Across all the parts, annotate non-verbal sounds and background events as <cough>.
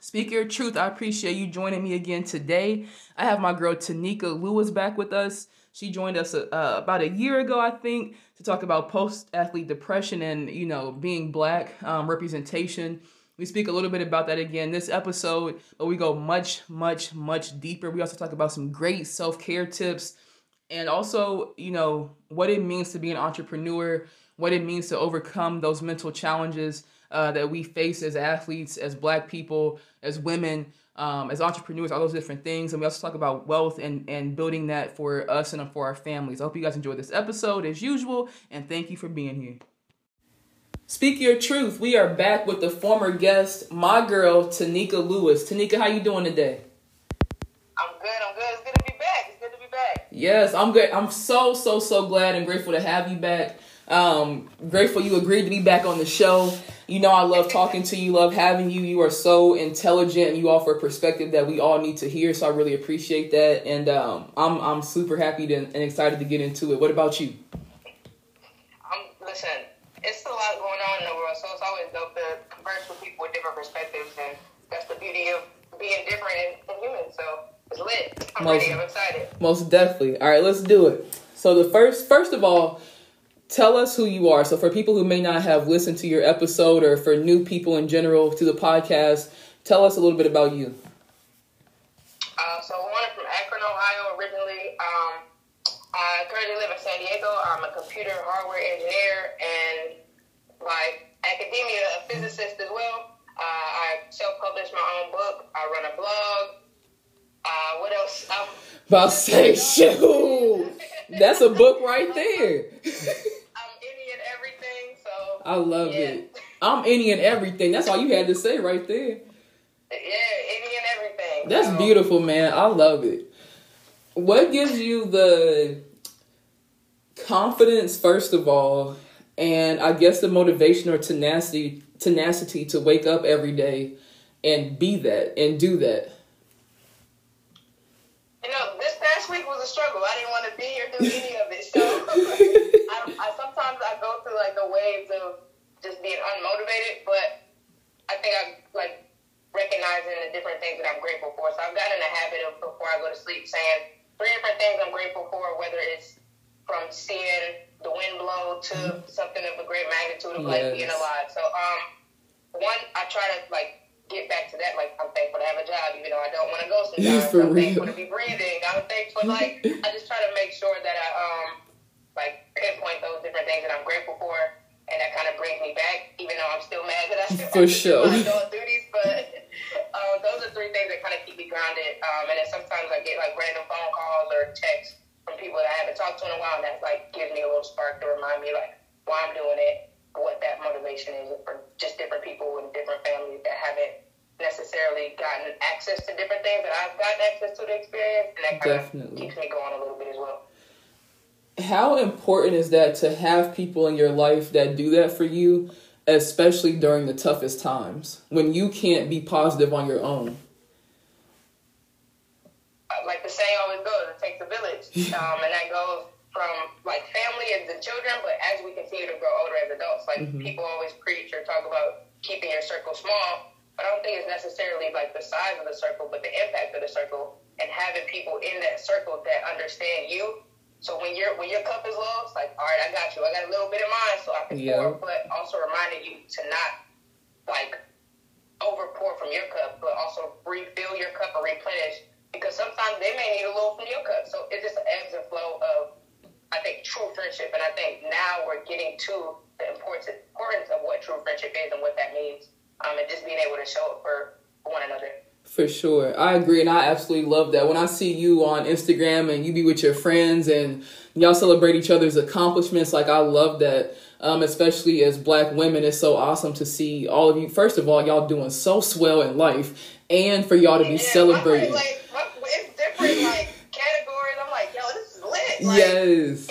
Speak your truth. I appreciate you joining me again today. I have my girl Taneka Lewis back with us. She joined us uh, about a year ago, I think, to talk about post-athlete depression and you know being black um, representation. We speak a little bit about that again this episode, but we go much, much, much deeper. We also talk about some great self-care tips and also, you know, what it means to be an entrepreneur, what it means to overcome those mental challenges uh, that we face as athletes, as black people, as women, um, as entrepreneurs, all those different things. And we also talk about wealth and, and building that for us and for our families. I hope you guys enjoyed this episode as usual, and thank you for being here. Speak your truth. We are back with the former guest, my girl Taneka Lewis. Taneka, how you doing today? I'm good. I'm good. It's good to be back. It's good to be back. Yes, I'm good. I'm so so so glad and grateful to have you back. Um, grateful you agreed to be back on the show. You know, I love talking to you, love having you. You are so intelligent and you offer a perspective that we all need to hear. So I really appreciate that. And um, I'm, I'm super happy to, and excited to get into it. What about you? Um, listen, it's a lot going on in the world. So it's always dope to converse with people with different perspectives. And that's the beauty of being different and, human. So it's lit. I'm most, ready. I'm excited. Most definitely. All right, let's do it. So the first, first of all, tell us who you are. So, for people who may not have listened to your episode or for new people in general to the podcast, tell us a little bit about you. Uh, so, I'm from Akron, Ohio originally. Um, I currently live in San Diego. I'm a computer hardware engineer and like academia, a physicist as well. Uh, I self-published my own book. I run a blog. Uh, what else? Um, about to say, <laughs> shoot, that's a book right there. <laughs> I love yeah. it. I'm any and everything. That's all you had to say right there. Yeah, any and everything. That's so. beautiful, man. I love it. What gives you the confidence, first of all, and I guess the motivation or tenacity tenacity to wake up every day and be that and do that? You know, this past week was a struggle. I didn't want to be here do any of it. So <laughs> waves of just being unmotivated, but I think I'm like recognizing the different things that I'm grateful for. So I've gotten in the habit of before I go to sleep saying three different things I'm grateful for, whether it's from seeing the wind blow to mm-hmm. something of a great magnitude of yes. like being alive. So um, one I try to like get back to that. Like I'm thankful to have a job, even though I don't want to go sometimes. I'm real. thankful to be breathing. I'm thankful like I just try to make sure that I um like pinpoint those different things that I'm grateful for, and that kind of brings me back, even though I'm still mad that I still for sure duties. But <laughs> um, those are three things that kind of keep me grounded. Um, and then sometimes I get like random phone calls or texts from people that I haven't talked to in a while, and that like gives me a little spark to remind me like why I'm doing it, what that motivation is for just different people and different families that haven't necessarily gotten access to different things that I've gotten access to the experience, and that kind Definitely. of keeps me going a little bit as well how important is that to have people in your life that do that for you, especially during the toughest times when you can't be positive on your own? Like the saying always goes, it takes a village, <laughs> um, and that goes from like family and the children, but as we continue to grow older as adults, like mm-hmm. people always preach or talk about keeping your circle small. But I don't think it's necessarily like the size of the circle, but the impact of the circle and having people in that circle that understand you so when your when your cup is low, it's like, all right, I got you. I got a little bit of mine, so I can yeah. pour. But also reminding you to not like over pour from your cup, but also refill your cup or replenish because sometimes they may need a little from your cup. So it's just an ebbs and flow of I think true friendship, and I think now we're getting to the importance importance of what true friendship is and what that means, um, and just being able to show it for one another. For sure. I agree. And I absolutely love that. When I see you on Instagram and you be with your friends and y'all celebrate each other's accomplishments, like I love that. Um, especially as black women, it's so awesome to see all of you. First of all, y'all doing so swell in life and for y'all to be yeah, celebrating. Like, it's different like categories. I'm like, yo, this is lit. Like, yes.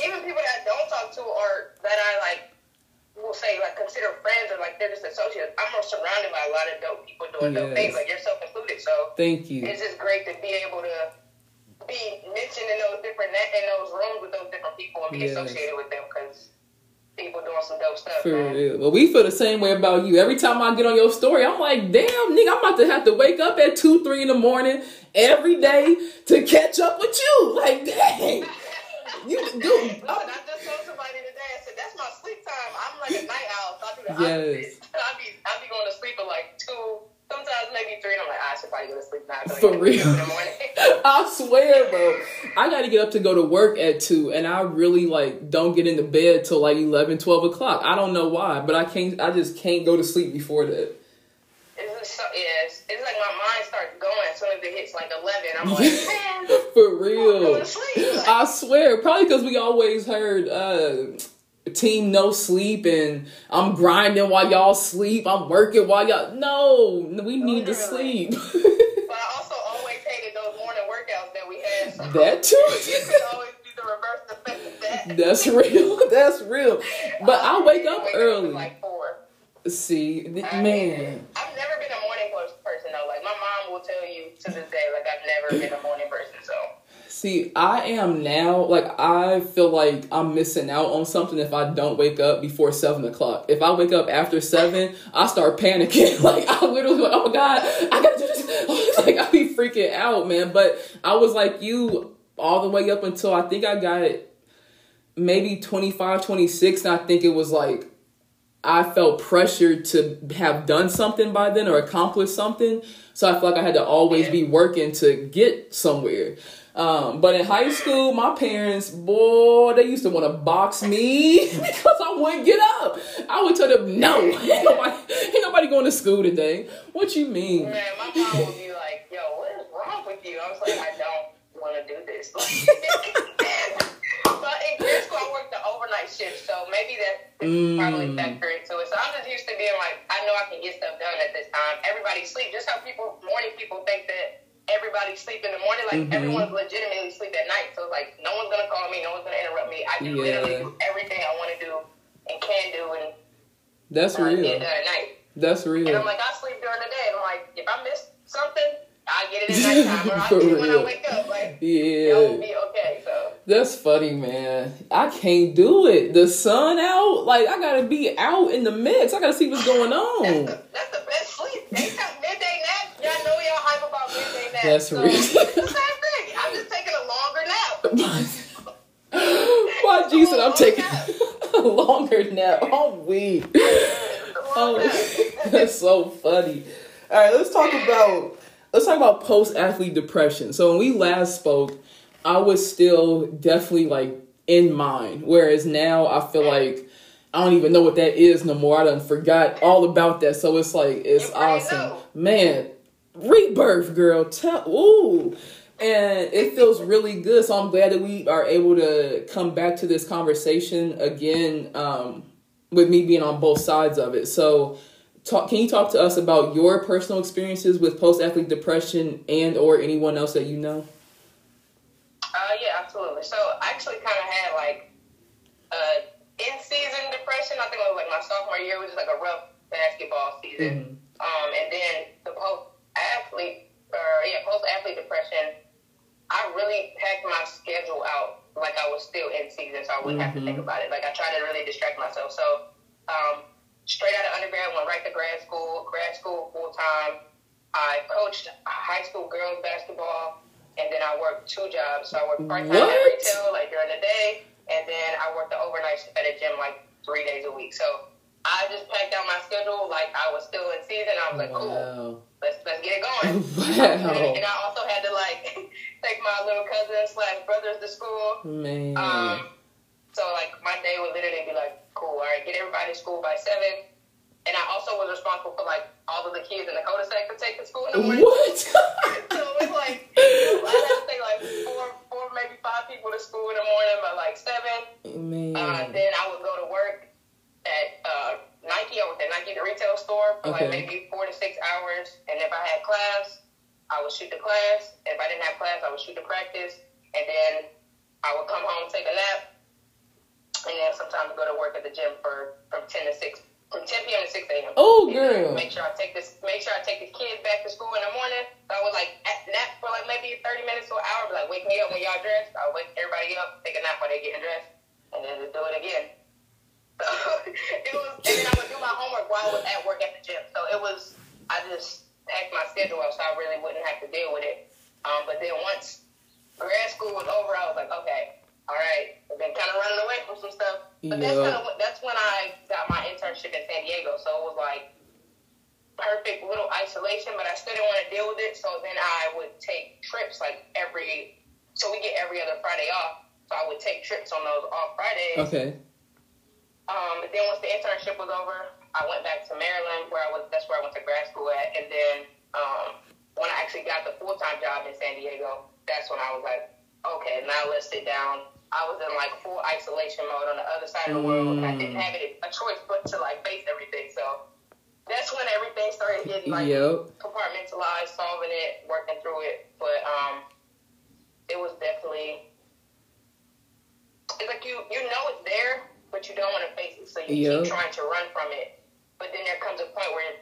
Consider friends or like they're just associates. I'm surrounded by a lot of dope people doing yes. dope things, like yourself included. So thank you. It's just great to be able to be mentioned in those different in those rooms with those different people and be yes. associated with them because people doing some dope stuff. For man. real. Well, we feel the same way about you. Every time I get on your story, I'm like, damn, nigga, I'm about to have to wake up at 2, 3 in the morning every day to catch up with you. Like, dang. You do. Listen, I just told somebody today. I said that's my sleep time. I'm like a night owl, so I do the Yes. opposite. <laughs> I be I be going to sleep at like two, sometimes maybe three. And I'm like, I should probably go to sleep now. For can wake up real. In the morning. <laughs> <laughs> I swear, bro. I got to get up to go to work at 2, and I really, like, don't get into bed till, like, 11, 12 o'clock. I don't know why, but I can't, I just can't go to sleep before that. It's so, yeah, it's, like my mind starts going as soon as it hits like 11. I'm like, man, For I'm real. going to sleep. I swear, probably because we always heard uh team no sleep and I'm grinding while y'all sleep. I'm working while y'all no, we need to sleep. <laughs> but I also always hated those morning workouts that we had. So that too. could always be the reverse effect of that. That's real. <laughs> That's real. But I wake up early. Like four. See, I man. I've never been a morning pers- person though. Like my mom will tell you to this day, like I've never been a morning person. See, I am now like I feel like I'm missing out on something if I don't wake up before seven o'clock. If I wake up after seven, I start panicking. <laughs> Like I literally like, oh my god, I gotta do this. <laughs> like I be freaking out, man. But I was like you all the way up until I think I got maybe 25, 26, and I think it was like I felt pressured to have done something by then or accomplished something. So I feel like I had to always be working to get somewhere. Um, but in high school, my parents, boy, they used to want to box me <laughs> because I wouldn't get up. I would tell them, no, <laughs> ain't nobody, ain't nobody going to school today. What you mean? man, my mom would be like, "Yo, what is wrong with you?" I was like, "I don't want to do this." <laughs> but in grade school, I worked the overnight shift, so maybe that Mm. probably factor into it. So I'm just used to being like, I know I can get stuff done at this time. Everybody sleep. Just how people morning people think that everybody sleep in the morning. Like Mhm. everyone's legitimately sleep at night. So it's like no one's gonna call me, no one's gonna interrupt me. I can Yeah. literally do everything I want to do and can do and That's uh, get real. done at night. That's And real. I'm like, I sleep during the day. And I'm like, if I miss something, I get it at <laughs> nighttime, or I get it when I wake up. Like, Yeah. will be okay. So. That's funny, man. I can't do it. The sun out, like I gotta be out in the mix. I gotta see what's going <laughs> That's on. the, that's the best sleep. Daytime, midday nap. Y'all know y'all hype about midday nap. That's so, real. <laughs> The same thing. I'm just taking a longer nap. <laughs> Why, Jesus? I'm taking <laughs> a longer nap. Oh, I'm weak. It's a long Oh, that's so funny. All right, let's talk about let's talk about post athlete depression. So when we last spoke, I was still definitely like in mind, whereas now I feel like I don't even know what that is no more. I done forgot all about that. So it's like it's awesome, know. man. Rebirth, girl. Tell ooh. And it feels really good. So I'm glad that we are able to come back to this conversation again um, with me being on both sides of it. So, talk, can you talk to us about your personal experiences with post athlete depression and or anyone else that you know? Uh, yeah, absolutely. So I actually kind of had like uh, in season depression. I think it was like my sophomore year, which is like a rough basketball season. Um, and then the post athlete, or yeah, post athlete depression. I really packed my schedule out like I was still in season, so I wouldn't have to think about it. Like I tried to really distract myself. So um, straight out of undergrad, went right to grad school. Grad school full time. I coached high school girls basketball, and then I worked two jobs. So I worked part time at retail, like during the day, and then I worked the overnight at a gym like three days a week. So I just packed out my schedule like I was still in season. I was like, cool, let's let's get it <laughs> going. Wow. And I also had to like <laughs> take my little cousins slash brothers to school. Man. Um, so like my day would literally be like, cool, all right, get everybody to school by seven. And I also was responsible for like all of the kids in the cul-de-sac to take to school in the morning. what? <laughs> so it's like I had to take like four, four, maybe five people to school in the morning by like seven. Man. Uh, then I would go to work at uh, Nike. I worked at Nike, the retail store, for Okay. like maybe four to six hours. And if I had class, I would shoot the class. If I didn't have class, I would shoot the practice. And then I would come home, take a nap, and then sometimes go to work at the gym for from ten to six, from ten p.m. to six a.m. Oh, girl. Make sure I take this. Make sure I take the kids back to school in the morning. So I would like nap for like maybe thirty minutes to an hour. But like wake me up when y'all dressed. I wake everybody up, take a nap while they getting dressed, and then just do it again. So it was, and then I would do my homework while I was at work at the gym. So it was, I just packed my schedule up so I really wouldn't have to deal with it. Um, but then once grad school was over, I was like, okay, all right, I've been kind of running away from some stuff. But yeah. that's kind of that's when I got my internship in San Diego. So it was like perfect little isolation, but I still didn't want to deal with it. So then I would take trips like every. So we get every other Friday off. So I would take trips on those off Fridays. Okay. Um, then once the internship was over, I went back to Maryland, where I was. That's where I went to grad school at. And then um, when I actually got the full time job in San Diego, that's when I was like, okay, now let's sit down. I was in like full isolation mode on the other side of the world, and I didn't have any, a choice but to like face everything. So that's when everything started getting like Yep. compartmentalized, solving it, working through it. But um, it was definitely it's like you you know it's there, but you don't want to face it, so you Yep. keep trying to run from it. But then there comes a point where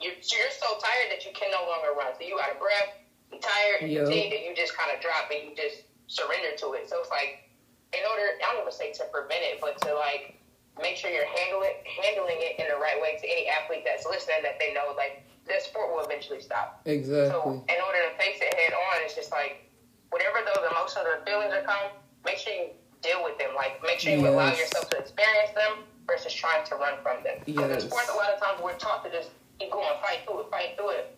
you're you're so tired that you can no longer run. So you out of breath, you tired, and Yep. fatigued, and you just kind of drop and you just surrender to it. So it's like in order, I don't want to say to prevent it, but to like make sure you're handling handling it in the right way to any athlete that's listening that they know like this sport will eventually stop. Exactly. So in order to face it head on, it's just like whatever those emotions or feelings are coming, make sure you deal with them. Like make sure you allow yourself to experience them versus trying to run from them. Because in Yes. sports, a lot of times we're taught to just keep going, fight through it, fight through it.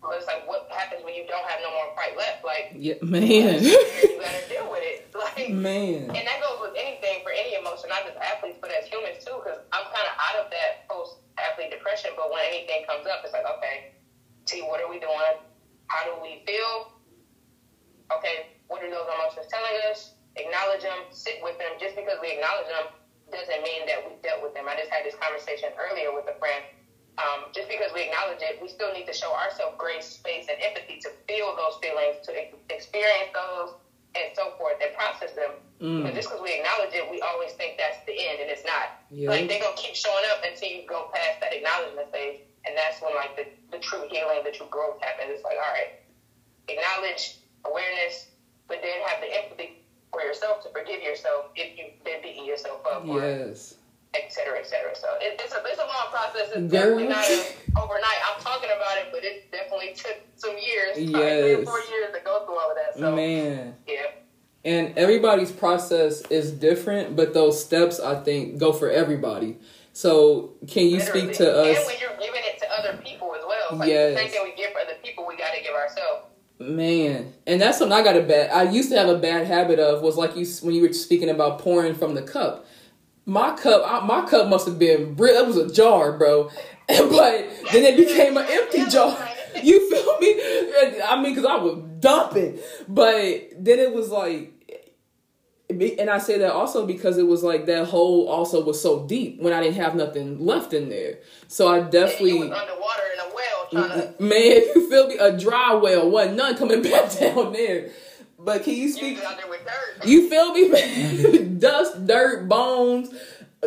But it's like what happens when you don't have no more fight left? Like Yeah, man. you gotta deal with it. <laughs> Like man. and that goes with anything for any emotion, not just athletes, but as humans too. Because I'm kind of out of that post-athlete depression. But when anything comes up, it's like, okay, T, what are we doing? How do we feel? Okay, what are those emotions telling us? Acknowledge them, sit with them. Just because we acknowledge them doesn't mean that we dealt with them. I just had this conversation earlier with a friend. Um, just because we acknowledge it, we still need to show ourselves grace, space, and empathy to feel those feelings, to experience those, and so forth, and process them. Mm. But just because we acknowledge it, we always think that's the end, and it's not. Yeah. Like they're gonna keep showing up until you go past that acknowledgement phase, and that's when like the, the true healing, the true growth happens. It's like, all right, acknowledge awareness, but then have the empathy for yourself to forgive yourself if you've been beating yourself up, or Yes. et cetera, et cetera. So it, it's a it's a long process. It's Girl. definitely not a, overnight. I'm talking about it, but it definitely took some years, probably three or four years to go through all of that. So Man. yeah. And everybody's process is different, but those steps I think go for everybody. So can you Literally. speak to us? And when you're giving it to other people as well. Like Yes. the thing we give for other people, we got to give ourselves. Man, and that's something I got a bad. I used to have a bad habit of was like you when you were speaking about pouring from the cup. My cup, I, my cup must have been. It was a jar, bro. <laughs> but then it became an empty jar. <laughs> You feel me? I mean, because I was dumping, but then it was like. And I say that also because it was like that hole also was so deep when I didn't have nothing left in there. So I definitely Man, <laughs> you feel me? A dry well, wasn't none coming <laughs> back down there. But can you speak? was out there with dirt. You feel me, man? <laughs> Dust, dirt, bones,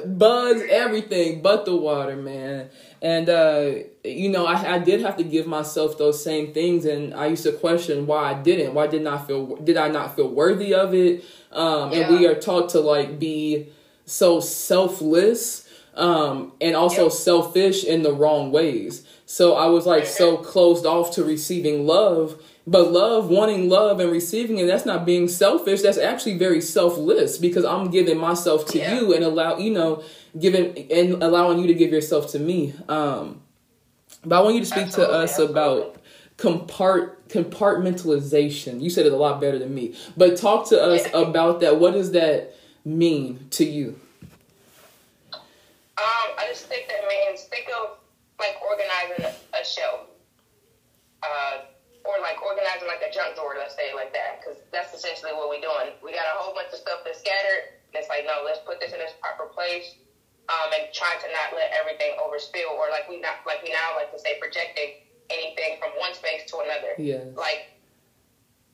bugs, everything but the water, man. And uh, you know, I, I did have to give myself those same things, and I used to question why I didn't. Why did not feel? Did I not feel worthy of it? Um, And we are taught to like be so selfless, um, and also Yep. selfish in the wrong ways. So I was like so closed off to receiving love. But love, wanting love and receiving it, that's not being selfish. That's actually very selfless because I'm giving myself to Yeah. you and allow, you know, giving and allowing you to give yourself to me. Um, but I want you to speak to us absolutely. about compart compartmentalization. You said it a lot better than me. But talk to us about that. What does that mean to you? Um, I just think that means think of like organizing a, a show, uh, or like organizing like a junk drawer, let's say it like that, because that's essentially what we're doing. We got a whole bunch of stuff that's scattered. And it's like, no, let's put this in its proper place, um, and try to not let everything overspill, or like we not like we now like to say projecting anything from one space to another. Yeah. Like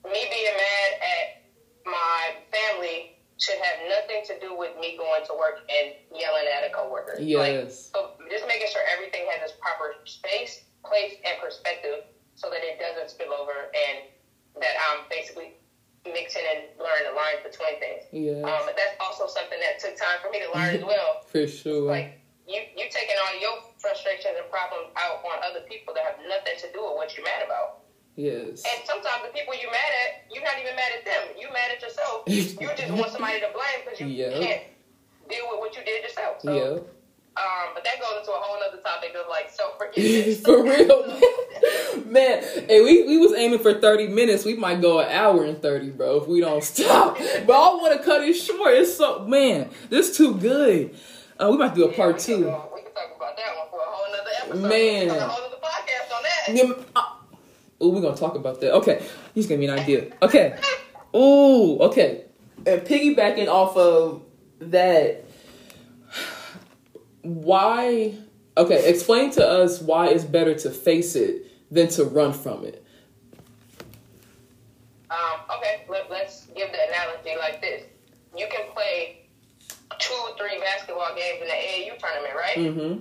me being mad at my family should have nothing to do with me going to work and yelling at a coworker. Like, Yes. so just making sure everything has its proper space, place, and perspective so that it doesn't spill over and that I'm basically mixing and learning the lines between things. Yeah. Um, but that's also something that took time for me to learn as <laughs> well. For sure. Like you, you taking all your frustrations and problems out on other people that have nothing to do with what you're mad about. Yes. And sometimes the people you're mad at, you're not even mad at them. You're mad at yourself. you just want somebody to blame because you <laughs> yep. can't deal with what you did yourself. So, yep. Um, but that goes into a whole other topic of like self forgiveness. <laughs> for real, <laughs> man. Hey, we, we was aiming for thirty minutes. We might go an hour and thirty, bro, if we don't stop. but I want to cut it short. It's so man, this too good. Uh, we might do a part two. we can talk about that one for a whole other episode. Man, a whole other podcast on that. Yeah, uh, oh, we're gonna talk about that. Okay, he's giving me an idea. Okay. Oh, okay. And piggybacking off of that why okay explain to us why it's better to face it than to run from it. Um, okay Let, us give the analogy like this. You can play two three basketball games in the aau tournament right? Mm-hmm.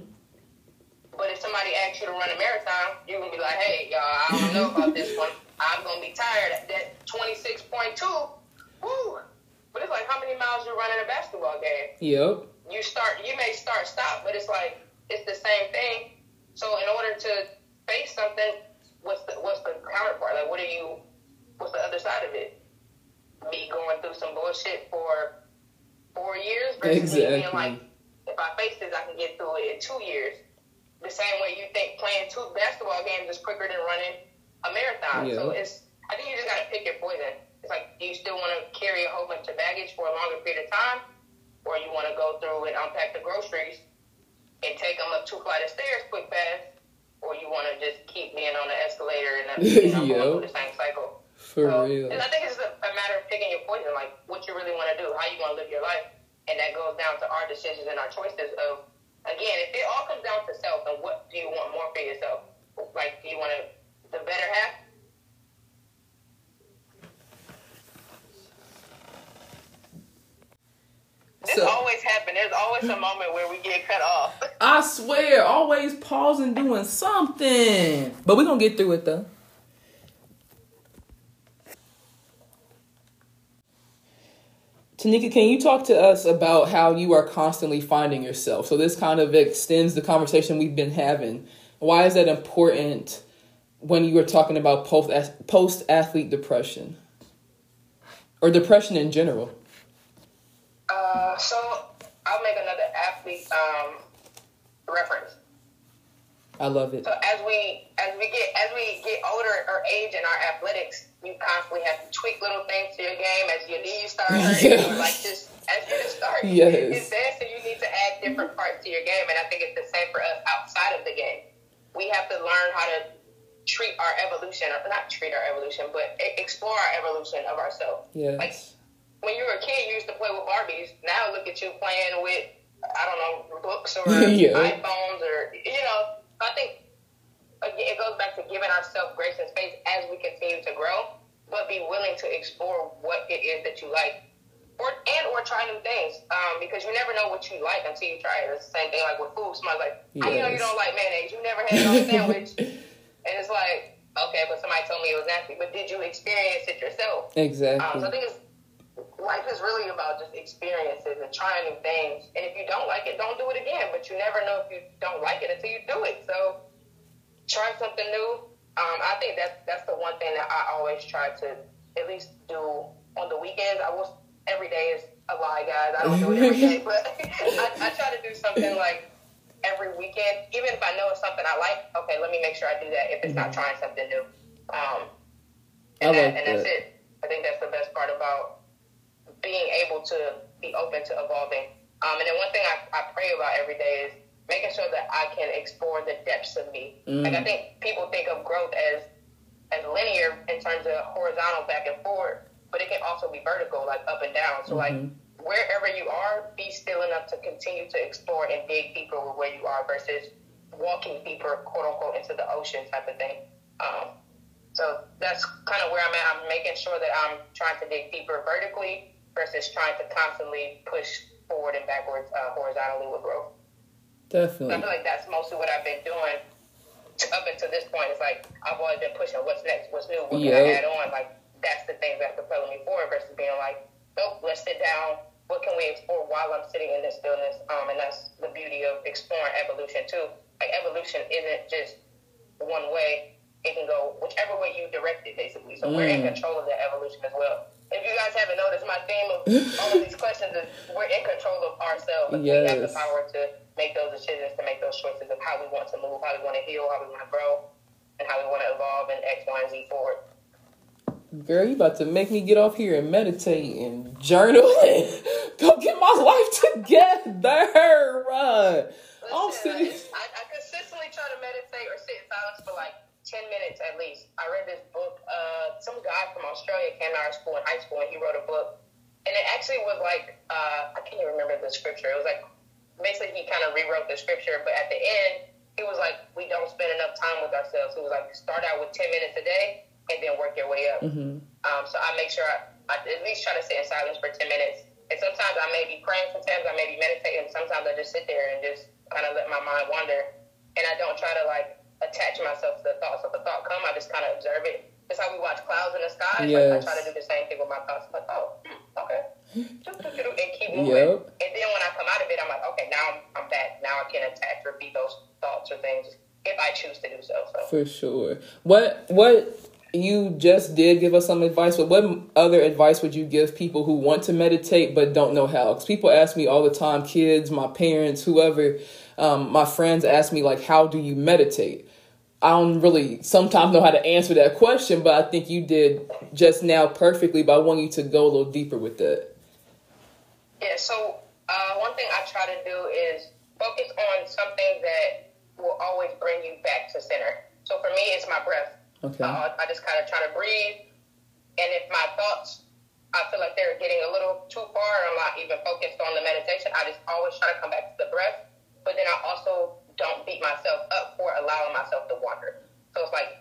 but if somebody asks you to run a marathon you're gonna be like hey y'all i don't know about this one. <laughs> I'm gonna be tired at that 26.2 woo! But it's like how many miles you run in a basketball game? Yep you start you may start stop, but it's like it's the same thing. So in order to face something, what's the what's the counterpart? Like what are you what's the other side of it? Me going through some bullshit for four years versus exactly. me being like, if I face this I can get through it in two years. The same way you think playing two basketball games is quicker than running a marathon. Yeah. So it's I think you just gotta pick your poison. It's like do you still wanna carry a whole bunch of baggage for a longer period of time? Or you want to go through and unpack the groceries and take them up two flight of stairs quick fast, or you want to just keep being on the escalator and you know, going through the same cycle. For so, real. I think it's a, a matter of picking your poison, like what you really want to do, how you want to live your life, and that goes down to our decisions and our choices of, again, if it all comes down to self, and what do you want more for yourself? Like, do you want to, the better half? This so, always happen. There's always a moment where we get cut off. <laughs> I swear, always pausing doing something. But we're gonna get through it though. Taneka, can you talk to us about how you are constantly finding yourself? So this kind of extends the conversation we've been having. Why is that important when you were talking about post post athlete depression or depression in general? Uh, so I'll make another athlete um, reference. I love it. So as we as we get as we get older or age in our athletics, you constantly have to tweak little things to your game as your knees start <laughs> hurting. Yes. Like just as you just start, yes. so you need to add different parts to your game. And I think it's the same for us outside of the game. We have to learn how to treat our evolution, or not treat our evolution, but explore our evolution of ourselves. Yes. Like when you were a kid, you used to play with Barbies. Now look at you playing with, I don't know, books or <laughs> yeah. iPhones or, you know. I think again, it goes back to giving ourselves grace and space as we continue to grow, but be willing to explore what it is that you like. Or, and or try new things um, because you never know what you like until you try it. It's the same thing like with food. Somebody's like, yes. I know you don't like mayonnaise. You never had it on a sandwich. <laughs> and it's like, okay, but somebody told me it was nasty. But did you experience it yourself? Exactly. Um, so I think it's life is really about just experiences and trying new things. And if you don't like it, don't do it again. But you never know if you don't like it until you do it. So try something new. Um, I think that's that's the one thing that I always try to at least do on the weekends. I will every day is a lie, guys. I don't do it every day, but <laughs> I, I try to do something like every weekend. Even if I know it's something I like, okay, let me make sure I do that. If it's mm-hmm. not trying something new, um, and, that, and that's it. I think that's the best part about being able to be open to evolving. Um, and then one thing I, I pray about every day is making sure that I can explore the depths of me. Mm. Like I think people think of growth as as linear in terms of horizontal back and forward, but it can also be vertical, like up and down. So mm-hmm. like wherever you are, be still enough to continue to explore and dig deeper with where you are versus walking deeper, quote unquote, into the ocean type of thing. Um, so that's kind of where I'm at. I'm making sure that I'm trying to dig deeper vertically versus trying to constantly push forward and backwards uh, horizontally with growth. Definitely. So I feel like that's mostly what I've been doing up until this point. It's like I've always been pushing what's next, what's new, what yep. can I add on. Like that's the things that's propelling me forward versus being like, nope, let's sit down. What can we explore while I'm sitting in this stillness? Um, and that's the beauty of exploring evolution too. like evolution isn't just one way. It can go whichever way you direct it, basically. So mm. we're in mm. control of that evolution as well. If you guys haven't noticed, my theme of <laughs> all of these questions is we're in control of ourselves. Yes. We have the power to make those decisions, to make those choices of how we want to move, how we want to heal, how we want to grow, and how we want to evolve in X, Y, and Z forward. Girl, you about to make me get off here and meditate and journal <laughs> and go get my life together. Least try to sit in silence for 10 minutes. And sometimes I may be praying, sometimes I may be meditating, sometimes I just sit there and just kind of let my mind wander. And I don't try to like attach myself to the thoughts. So if the thought come, I just kind of observe it. It's how we watch clouds in the sky. Yes. Like I try to do the same thing with my thoughts. Like, oh, hmm, okay. and keep moving. Yep. And then when I come out of it, I'm like, okay, now I'm, I'm back. Now I can attach, repeat those thoughts or things if I choose to do so. so. For sure. What what you just did give us some advice, but what other advice would you give people who want to meditate but don't know how? Because people ask me all the time, kids, my parents, whoever, um, my friends ask me, like, how do you meditate? I don't really sometimes know how to answer that question, but I think you did just now perfectly, but I want you to go a little deeper with that. Yeah, so uh, one thing I try to do is focus on something that will always bring you back to center. So for me, it's my breath. Okay. Uh, I just kind of try to breathe. And if my thoughts, I feel like they're getting a little too far, I'm not even focused on the meditation, I just always try to come back to the breath. But then I also don't beat myself up for allowing myself to wander. So it's like,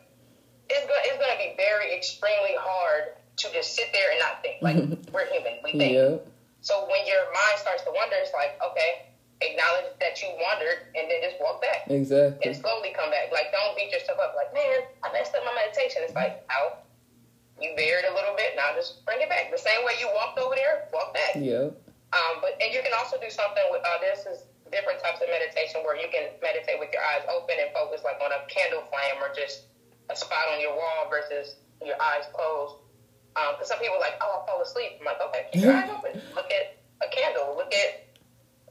it's going it's to be very extremely hard to just sit there and not think. Like, <laughs> we're human, we think. Yeah. So when your mind starts to wander, it's like, okay, acknowledge that you wandered and then just walk back. Exactly. And slowly come back. Like, don't beat yourself up. Like, man, I messed up my meditation. It's like, out. You veered a little bit. Now just bring it back. The same way you walked over there, walk back. Yeah. Um, but and you can also do something with uh, this is different types of meditation where you can meditate with your eyes open and focus like on a candle flame or just a spot on your wall versus your eyes closed. Because um, some people are like, oh, I fall asleep. I'm like, okay, keep your eyes <laughs> open. Look at a candle. Look at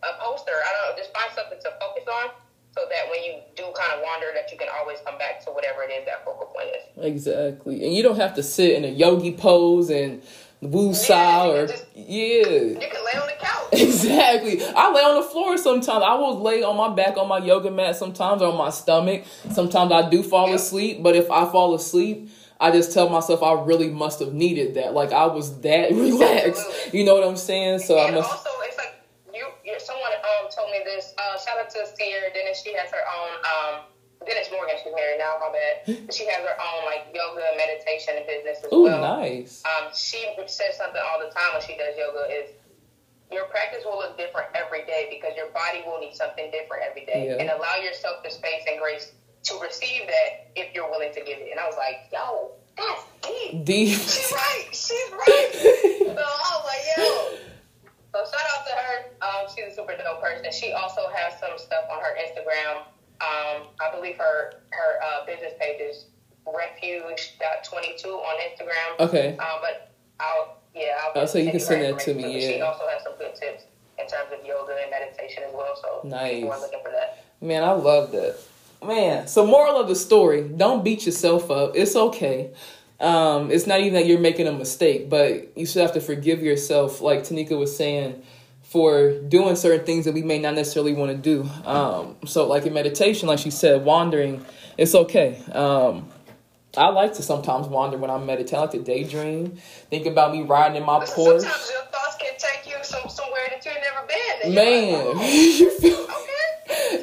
a poster. I don't know, just find something to focus on so that when you do kind of wander that you can always come back to whatever it is that focal point is. Exactly. And you don't have to sit in a yogi pose and woo yeah, or just, yeah. You can lay on the couch. <laughs> Exactly. I lay on the floor sometimes. I will lay on my back on my yoga mat sometimes or on my stomach. Sometimes I do fall asleep, but if I fall asleep, I just tell myself I really must have needed that. Like I was that <laughs> relaxed. Absolutely. You know what I'm saying? So and I must also told me this. Uh, shout out to Sierra Dennis. She has her own um Dennis Morgan. She's married now. My bad. She has her own like yoga, meditation, and business as Ooh, well. nice. Um, she says something all the time when she does yoga is your practice will look different every day because your body will need something different every day, yeah. and allow yourself the space and grace to receive that if you're willing to give it. And I was like, yo, that's deep. Deep. She's right. She's right. <laughs> so I was like, yo. So shout out to her. Um, she's a super dope person. She also has some stuff on her Instagram. Um, I believe her her uh, business page is refuge.22 on Instagram. Okay. Um, but I'll yeah I'll. Oh, so you can send that to me. Yeah. She also has some good tips in terms of yoga and meditation as well. So nice. People are looking for that. Man, I love that. Man, so moral of the story: don't beat yourself up. It's okay. Um, it's not even that you're making a mistake, but you should have to forgive yourself, like Taneka was saying, for doing certain things that we may not necessarily want to do. Um, so, like in meditation, like she said, wandering, it's okay. Um, I like to sometimes wander when I'm meditating. I like to daydream, think about me riding in my Porsche. Sometimes your thoughts can take you some, somewhere that you've never been. Man, like, oh, <laughs> you feel, okay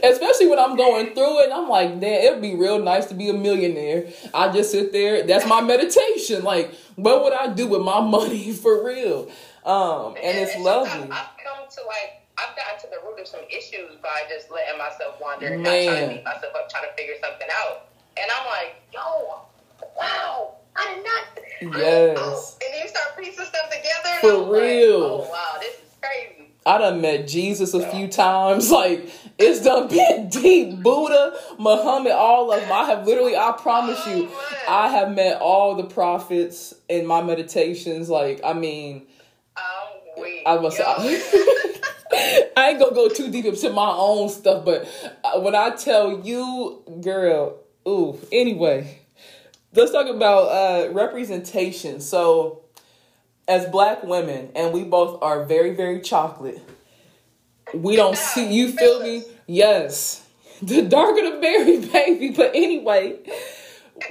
especially when I'm going through it. I'm like, damn, it'd be real nice to be a millionaire. I just sit there. That's my meditation. Like, what would I do with my <laughs> money for real? Um, and, and it's, lovely. I've, I've come to like I've gotten to the root of some issues by just letting myself wander and not trying to beat myself up, trying to figure something out. And I'm like, yo, wow, I did not. Yes. Oh, and you start piecing stuff together. For real. Like, oh wow, this is crazy. I done met Jesus a few times. <laughs> Like It's done been <laughs> deep. Buddha, Muhammad, all of them. I have literally, I promise you, I have met all the prophets in my meditations. Like, I mean, I was. <laughs> I ain't gonna go too deep into my own stuff, but uh, when I tell you, girl, ooh. Anyway, let's talk about uh, representation. So, as black women, and we both are very, very chocolate. We don't <laughs> see. You feel me? Yes. The darker the berry, <laughs> baby. But anyway,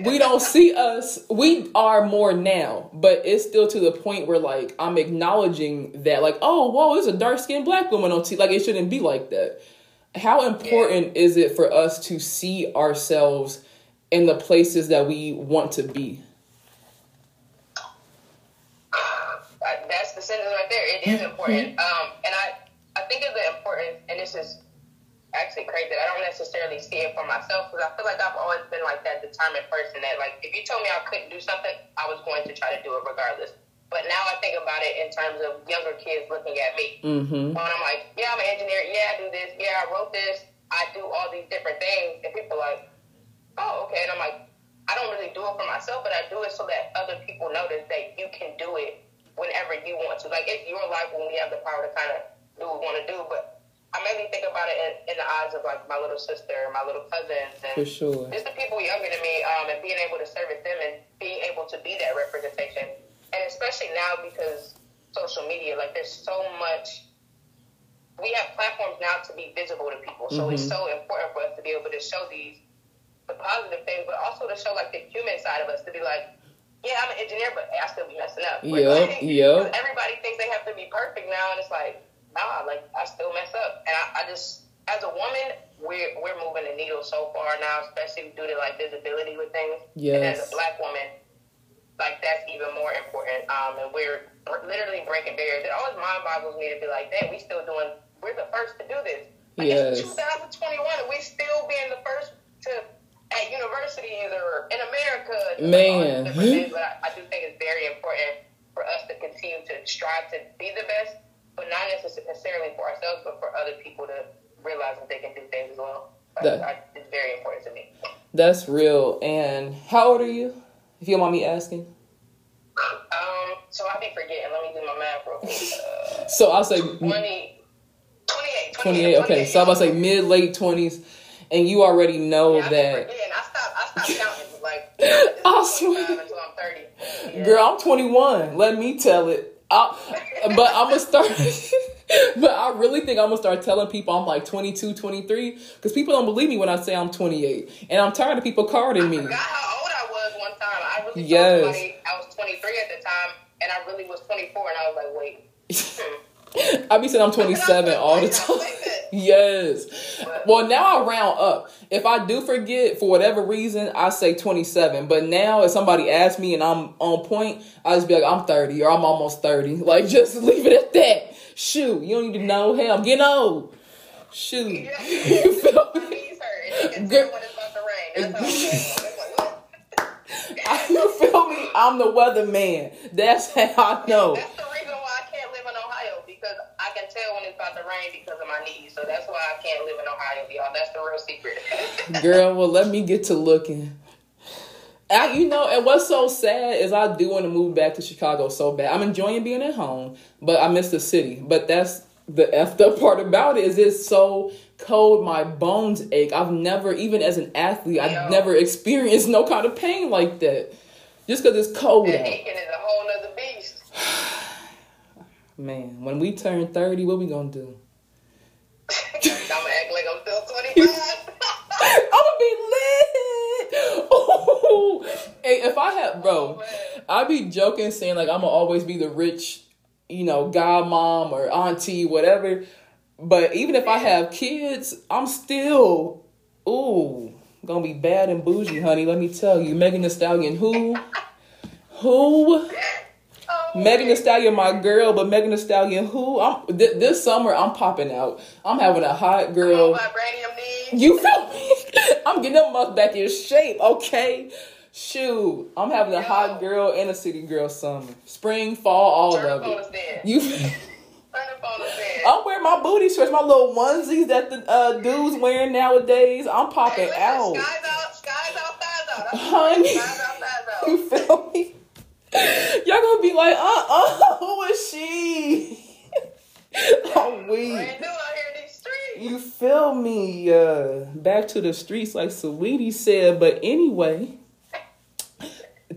we don't see us. We are more now, but it's still to the point where like I'm acknowledging that, like, oh, whoa, there's a dark skinned black woman on TV. Like it shouldn't be like that. How important is it for us to see ourselves in the places that we want to be? Uh, that's the sentence right there. It is important. Um, and I, I think it's important, and this is actually crazy. I don't necessarily see it for myself because I feel like I've always been like that determined person that, like, if you told me I couldn't do something, I was going to try to do it regardless. But now I think about it in terms of younger kids looking at me. Mm-hmm. When I'm like, yeah, I'm an engineer. Yeah, I do this. Yeah, I wrote this. I do all these different things. And people are like, oh, okay. And I'm like, I don't really do it for myself, but I do it so that other people notice that you can do it whenever you want to. Like, it's your life when we have the power to kind of do what we want to do. But I mainly think about it in, in the eyes of, like, my little sister, my little cousins, and For sure. just the people younger than me, um, and being able to service them and being able to be that representation. And especially now because social media, like there's so much. We have platforms now to be visible to people, so it's Mhm. so important for us to be able to show these the positive things, but also to show like the human side of us to be like, yeah, I'm an engineer, but I still be messing up. Or, Yep, like, yep. Everybody thinks they have to be perfect now, and it's like, nah, like I still mess up, and I, I just as a woman, we're we're moving the needle so far now, especially due to like visibility with things. And as a black woman, like that's even more important. Um, and we're literally breaking barriers. It always mind boggles me to be like, damn, we still doing. We're the first to do this. Like, Yes. It's 2021, and we still being the first to at universities or in America. to do all these Man. things. But I, I do think it's very important for us to continue to strive to be the best, but not necessarily for ourselves, but for other people to realize that they can do things as well. That- I, it's very important to me. That's real. And how old are you? If you don't mind me asking. Um, so I'll be forgetting. Let me do my math real quick. <laughs> Uh, So I'll say 20, 28, 28. Okay, so I'm about to say mid late 20s, and you already know yeah, that. I stopped. I stopped <laughs> counting. Like I swear. Until I'm 30. Yeah. Girl, I'm 21. Let me tell it. I, but I'm gonna start. <laughs> but I really think I'm gonna start telling people I'm like 22, 23, because people don't believe me when I say I'm 28, and I'm tired of people carding me. I forgot how old I was one time. I really Yes. somebody I was 23 at the time, and I really was 24, and I was like, wait. <laughs> Hmm. I be saying I'm 27 all the time. <laughs> <laughs> Yes. Well, now I round up. If I do forget for whatever reason, I say 27. But now if somebody asks me and I'm on point, I just be like, I'm 30 or I'm almost 30. <laughs> Like, just <laughs> leave it at that. Shoot, you don't need to know. Hey, I'm getting old. Shoot. You feel me? knees hurt, and you can Girl. it's about to rain. I'm saying. It's like. You feel me? I'm the weatherman. That's how I know. That's the reason why I can't live in Ohio because I can tell when it's about to rain because of my knees. So that's why I can't live in Ohio, y'all. That's the real secret. <laughs> Girl, well, let me get to looking. I, you know, and what's so sad is I do want to move back to Chicago so bad. I'm enjoying being at home, but I miss the city. But that's the effed up part about it is it's so cold, my bones ache. I've never, even as an athlete, I've Yo. never experienced no kind of pain like that. Just because it's cold and out. aching is a whole nother. Man, when we turn 30, what we gonna do? I'm gonna act like I'm still <laughs> 25. I'm gonna be lit. Ooh. <laughs> Hey, if I had, bro, I'd be joking saying like I'm gonna always be the rich, you know, godmom or auntie, whatever. But even if I have kids, I'm still, ooh, gonna be bad and bougie, honey. Let me tell you, Megan Thee Stallion, who, who. Megan Thee Stallion, my girl, but Megan Thee Stallion, who? I'm th- this summer, I'm popping out. I'm having a hot girl. You feel me? <laughs> I'm getting them muscles back in shape, okay? Shoot, I'm having a hot girl and a city girl summer, spring, fall, all of it. You, <laughs> Turn up on us then. I'm wearing my booty shorts, my little onesies that the uh, dudes wearing nowadays. I'm popping Hey, listen, out. Skies out, skies out, thighs out. Honey. Skies out, out. <laughs> You feel me? <laughs> Y'all gonna be like, uh uh, <laughs> who is she? <laughs> I'm weak. Brand new out here in these streets. You feel me? Uh, back to the streets, like Sweetie said. But anyway,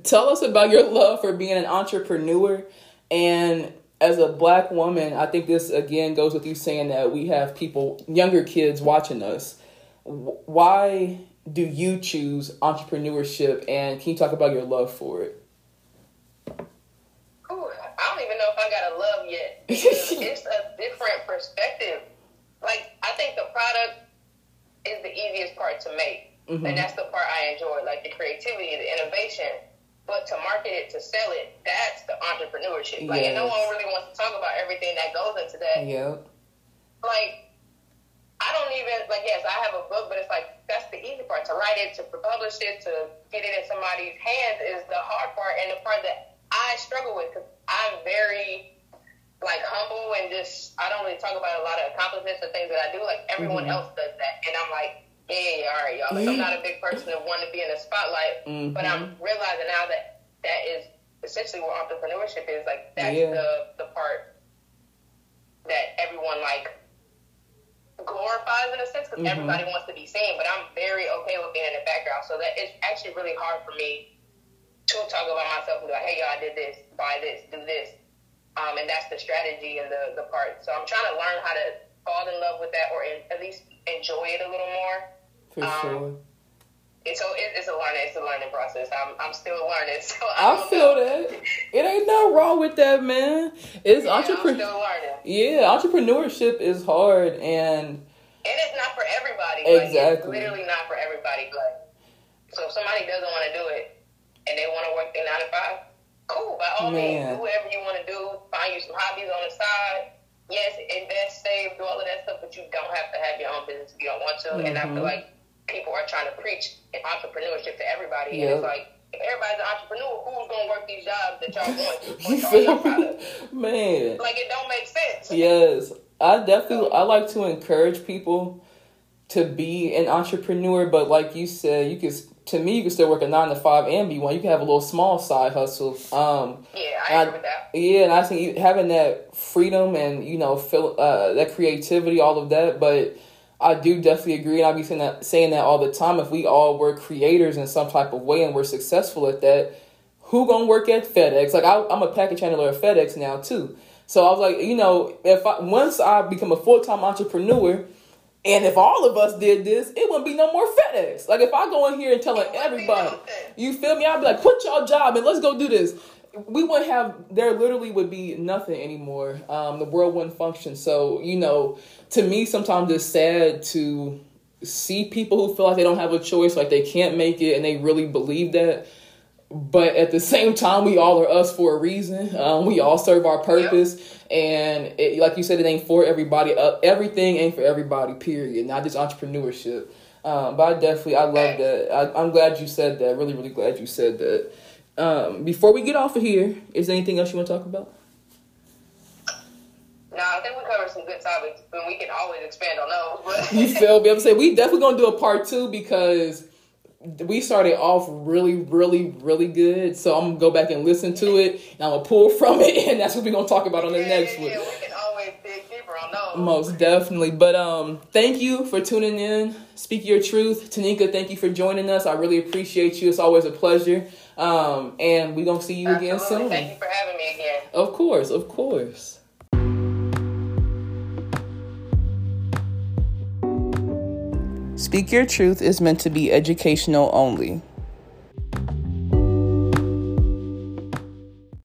tell us about your love for being an entrepreneur. And as a black woman, I think this again goes with you saying that we have people, younger kids watching us. Why do you choose entrepreneurship? And can you talk about your love for it? Ooh, I don't even know if I got a love yet. <laughs> It's a different perspective. Like, I think the product is the easiest part to make. Mhm. And that's the part I enjoy, like the creativity, the innovation. But to market it, to sell it, that's the entrepreneurship. Like, and no one really wants to talk about everything that goes into that. Yep. like I don't even like yes, I have a book, but it's like that's the easy part to write it, to publish it, to get it in somebody's hands is the hard part and the part that I struggle with because I'm very like humble and just I don't really talk about a lot of accomplishments and things that I do. Like everyone Mhm. else does that, and I'm like, yeah, yeah, yeah, all right, y'all. Like I'm not a big person that want to be in the spotlight, but I'm realizing now that that is essentially what entrepreneurship is. Like that's Yeah. the the part that everyone like glorifies in a sense because Mhm. everybody wants to be seen. But I'm very okay with being in the background, so that it's actually really hard for me to talk about myself and be like, hey, y'all, I did this, buy this, do this. Um, and that's the strategy and the, the part. So I'm trying to learn how to fall in love with that or in, at least enjoy it a little more. For Um, sure. And so it, it's a learning, it's a learning process. I'm, I'm still learning. <laughs> So I, I feel know. that. It ain't nothing wrong with that, man. It's Yeah, learning. Yeah, entrepreneurship is hard, and And it's not for everybody. Like, Exactly. it's literally not for everybody. Like, so if somebody doesn't want to do it and they want to work their nine to five, cool. By all means, do whatever you want to do. Find you some hobbies on the side. Yes, invest, save, do all of that stuff, but you don't have to have your own business if you don't want to. And I feel mm-hmm. like people are trying to preach entrepreneurship to everybody. Yep. And it's like, if everybody's an entrepreneur, who's going to work these jobs that y'all want? you feel me, man. Like, it don't make sense. Yes, I definitely I like to encourage people to be an entrepreneur, but like you said, you can to me you can still work a nine to five and be one. You can have a little small side hustle. Um, Yeah, I agree with that. Yeah, and I think having that freedom and you know feel uh, that creativity, all of that. But I do definitely agree, and I be saying that saying that all the time. If we all were creators in some type of way and we're successful at that, who gonna work at FedEx? Like I, I'm a package handler at FedEx now too. So I was like, you know, if I, once I become a full time entrepreneur. And if all of us did this, it wouldn't be no more FedEx. Like if I go in here and telling It wouldn't be everybody, you feel me? I'd be like, quit your job and let's go do this. We wouldn't have, there literally would be nothing anymore. Um, the world wouldn't function. So, you know, to me, sometimes it's sad to see people who feel like they don't have a choice, like they can't make it, and they really believe that. But at the same time, we all are us for a reason. Um, we all serve our purpose, and it, like you said, it ain't for everybody. Uh, everything ain't for everybody. Period. Not just entrepreneurship. Um, but I definitely, I love that. I, I'm glad you said that. Really, really glad you said that. Um, before we get off of here, is there anything else you want to talk about? No, I think we covered some good topics, and we can always expand on those. But You feel me? I'm saying we definitely gonna do a part two because we started off really, really, really good. So I'm gonna go back and listen to it, and I'm gonna pull <laughs> from it, and that's what we're gonna talk about on the yeah, next yeah, one. yeah, we can always dig deeper on those. Most definitely. But um thank you for tuning in. Speak your truth. Taneka, thank you for joining us. I really appreciate you. It's always a pleasure. Um and we're gonna see you again soon. Thank you for having me again. Of course, of course. Speak Your Truth is meant to be educational only.